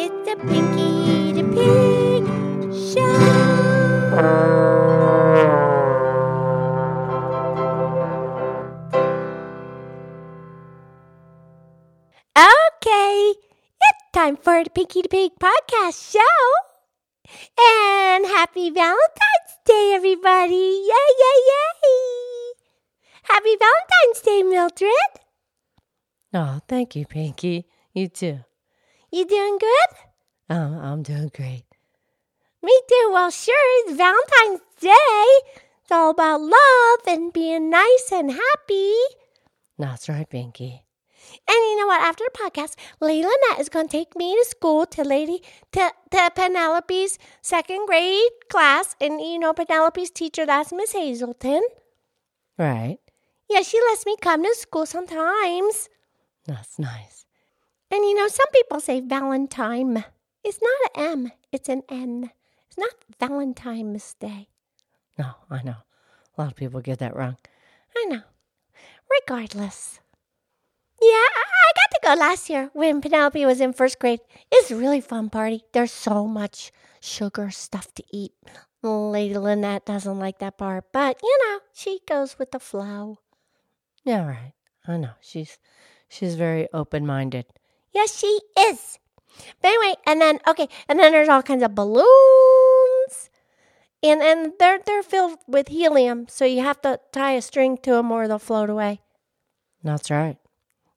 It's the Pinky the Pig Show. Okay, it's time for the Pinky the Pig podcast show. And happy Valentine's Day, everybody! Yay, yay, yay! Happy Valentine's Day, Mildred. Oh, thank you, Pinky. You too. You doing good? Um, I'm doing great. Me too. Well, sure, it's Valentine's Day. It's all about love and being nice and happy. That's right, Pinky. And you know what? After the podcast, Lady Lynette is going to take me to school to Lady to, to Penelope's second grade class, and you know Penelope's teacher that's Miss Hazelton. Right. Yeah, she lets me come to school sometimes. That's nice. And you know, some people say Valentine. It's not an M, it's an N. It's not Valentine's Day. No, I know. A lot of people get that wrong. I know. Regardless. Yeah, I, got to go last year when Penelope was in first grade. It's a really fun party. There's so much sugar stuff to eat. Lady Lynette doesn't like that part, but you know, she goes with the flow. Yeah, right. I know. She's she's very open minded. Yes, she is. But anyway, and then okay, and then there's all kinds of balloons, and and they're they're filled with helium, so you have to tie a string to them or they'll float away. That's right.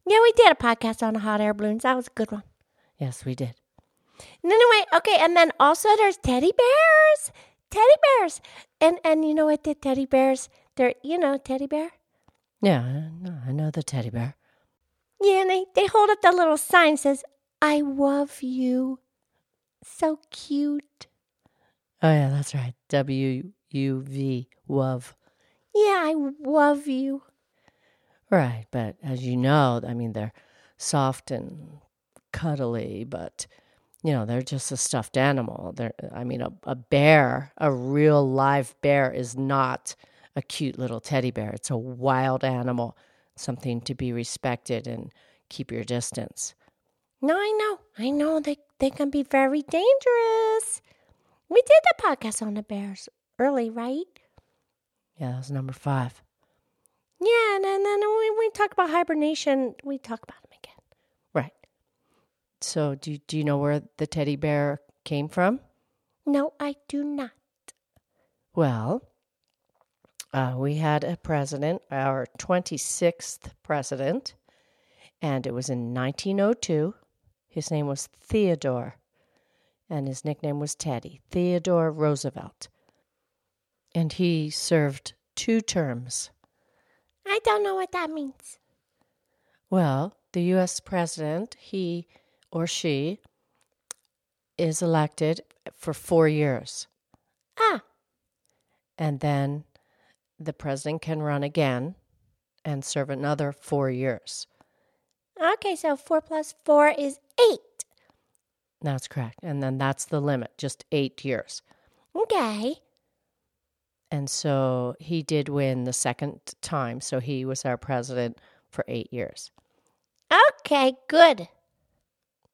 Yeah, we did a podcast on hot air balloons. That was a good one. Yes, we did. And anyway, okay, and then also there's teddy bears, teddy bears, and and you know what the teddy bears? They're you know teddy bear. Yeah, I know, I know the teddy bear. Yeah, and they they hold up the little sign says I love you. So cute. Oh yeah, that's right. W U V WOV. Yeah, I love you. Right, but as you know, I mean they're soft and cuddly, but you know, they're just a stuffed animal. They're I mean a, a bear, a real live bear is not a cute little teddy bear. It's a wild animal, something to be respected and keep your distance. No, I know. I know they they can be very dangerous. We did the podcast on the bears early, right? Yeah, that was number five. Yeah, and then, then when we talk about hibernation, we talk about them again. Right. So do do you know where the teddy bear came from? No, I do not. Well, uh, we had a president, our 26th president, and it was in 1902. His name was Theodore, and his nickname was Teddy, Theodore Roosevelt. And he served two terms. I don't know what that means. Well, the U.S. president, he or she, is elected for four years. Ah, and then the president can run again and serve another four years. okay, so four plus four is eight. That's correct. And then that's the limit, just eight years. Okay. And so he did win the second time. So he was our president for eight years. Okay, good.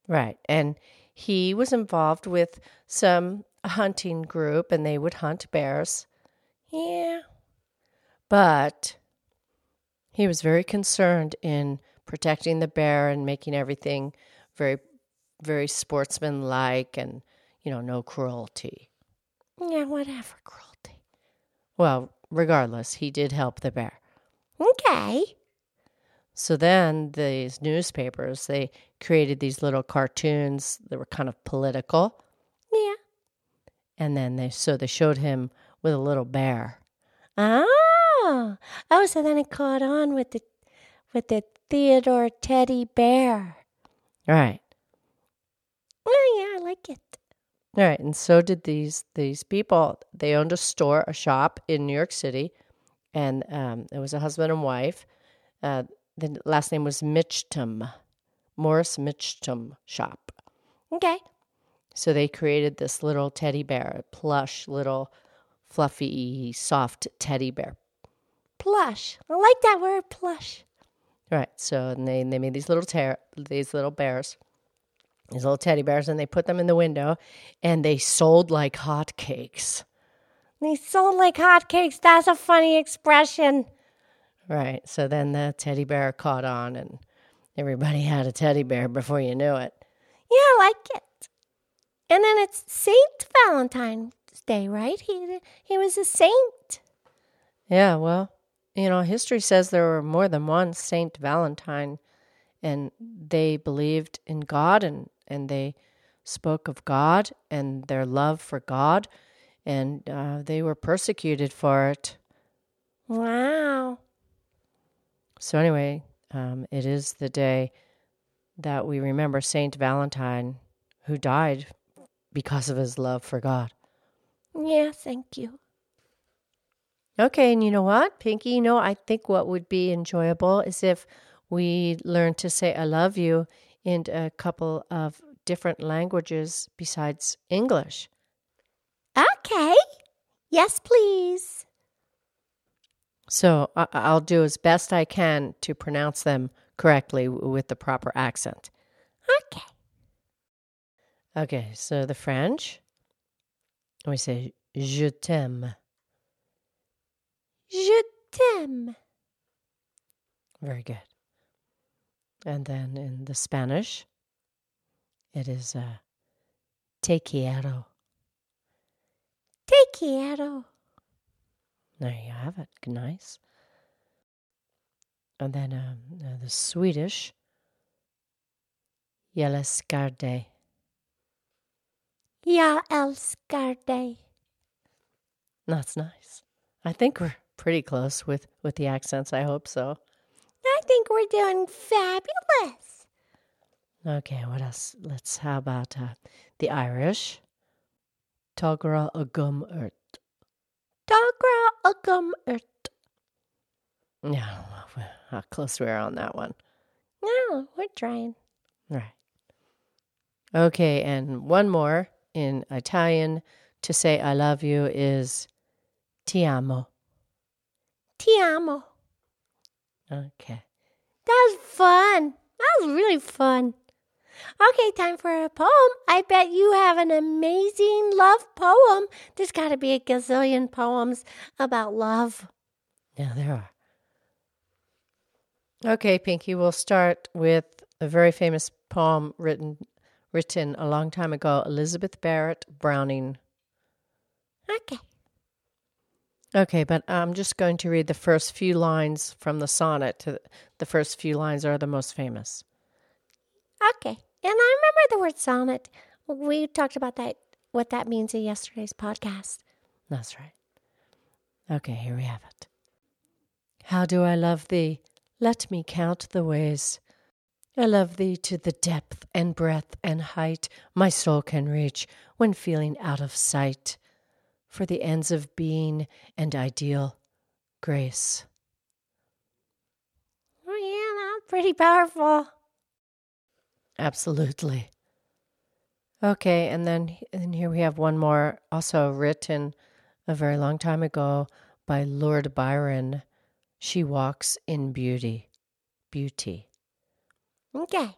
Right. And he was involved with some hunting group and they would hunt bears. Yeah. But he was very concerned in protecting the bear and making everything very, very sportsmanlike and, you know, no cruelty. Yeah, whatever, cruelty. Well, regardless, he did help the bear. Okay. So then these newspapers, they created these little cartoons that were kind of political. Yeah. And then they, so they showed him with a little bear. Oh. So then it caught on with the with the Theodore teddy bear. Right. Oh yeah, I like it. All right, and so did these these people. They owned a store, a shop in New York City, and um, it was a husband and wife. Uh, the last name was Michtom, Morris Michtom Shop. Okay. So they created this little teddy bear, a plush little fluffy, soft teddy bear. Plush. I like that word plush. Right. So they they made these little ter- these little bears, these little teddy bears, and they put them in the window, and they sold like hotcakes. They sold like hotcakes. That's a funny expression. Right. So then the teddy bear caught on, and everybody had a teddy bear before you knew it. Yeah, I like it. And then it's Saint Valentine's Day, right? He he was a saint. Yeah, well, you know, history says there were more than one Saint Valentine, and they believed in God and, and they spoke of God and their love for God, and uh, they were persecuted for it. Wow. So, anyway, um, it is the day that we remember Saint Valentine, who died because of his love for God. Yeah, thank you. Okay, and you know what, Pinky? You know, I think what would be enjoyable is if we learn to say I love you in a couple of different languages besides English. Okay. Yes, please. So I- I'll do as best I can to pronounce them correctly with the proper accent. Okay. Okay, so the French, we say je t'aime. Je t'aime. Very good. And then in the Spanish, it is uh, te quiero. Te quiero. There you have it. Nice. And then um, uh, the Swedish, jag älskar dig. Jag älskar dig. That's nice. I think we're pretty close with, with the accents. I hope so. I think we're doing fabulous. Okay, what else? Let's, how about uh, the Irish? Togra agum urt. Dagra agum urt. Yeah, how close we are on that one. No, we're trying. Right. Okay, and one more in Italian to say I love you is ti amo. Ti amo. Okay. That was fun. That was really fun. Okay, time for a poem. I bet you have an amazing love poem. There's got to be a gazillion poems about love. Yeah, there are. Okay, Pinky, we'll start with a very famous poem written written a long time ago, Elizabeth Barrett Browning. Okay. Okay, but I'm just going to read the first few lines from the sonnet. The first few lines are the most famous. Okay. And I remember the word sonnet. We talked about that, what that means in yesterday's podcast. That's right. Okay, here we have it. How do I love thee? Let me count the ways. I love thee to the depth and breadth and height my soul can reach when feeling out of sight for the ends of being and ideal grace. Oh, yeah, that's pretty powerful. Absolutely. Okay, and then and here we have one more, also written a very long time ago by Lord Byron. She walks in beauty. Beauty. Okay.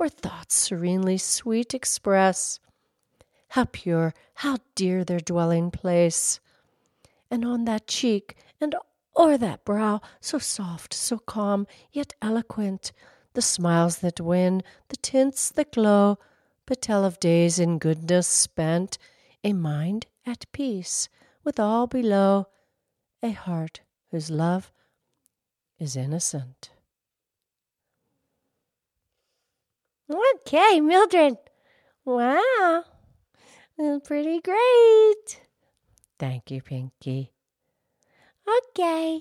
where thoughts serenely sweet express. How pure, how dear their dwelling place! And on that cheek, and o'er that brow, so soft, so calm, yet eloquent, the smiles that win, the tints that glow, but tell of days in goodness spent, a mind at peace with all below, a heart whose love is innocent. Okay, Mildred. Wow. That's pretty great. Thank you, Pinky. Okay.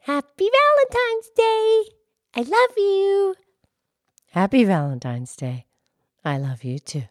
Happy Valentine's Day. I love you. Happy Valentine's Day. I love you too.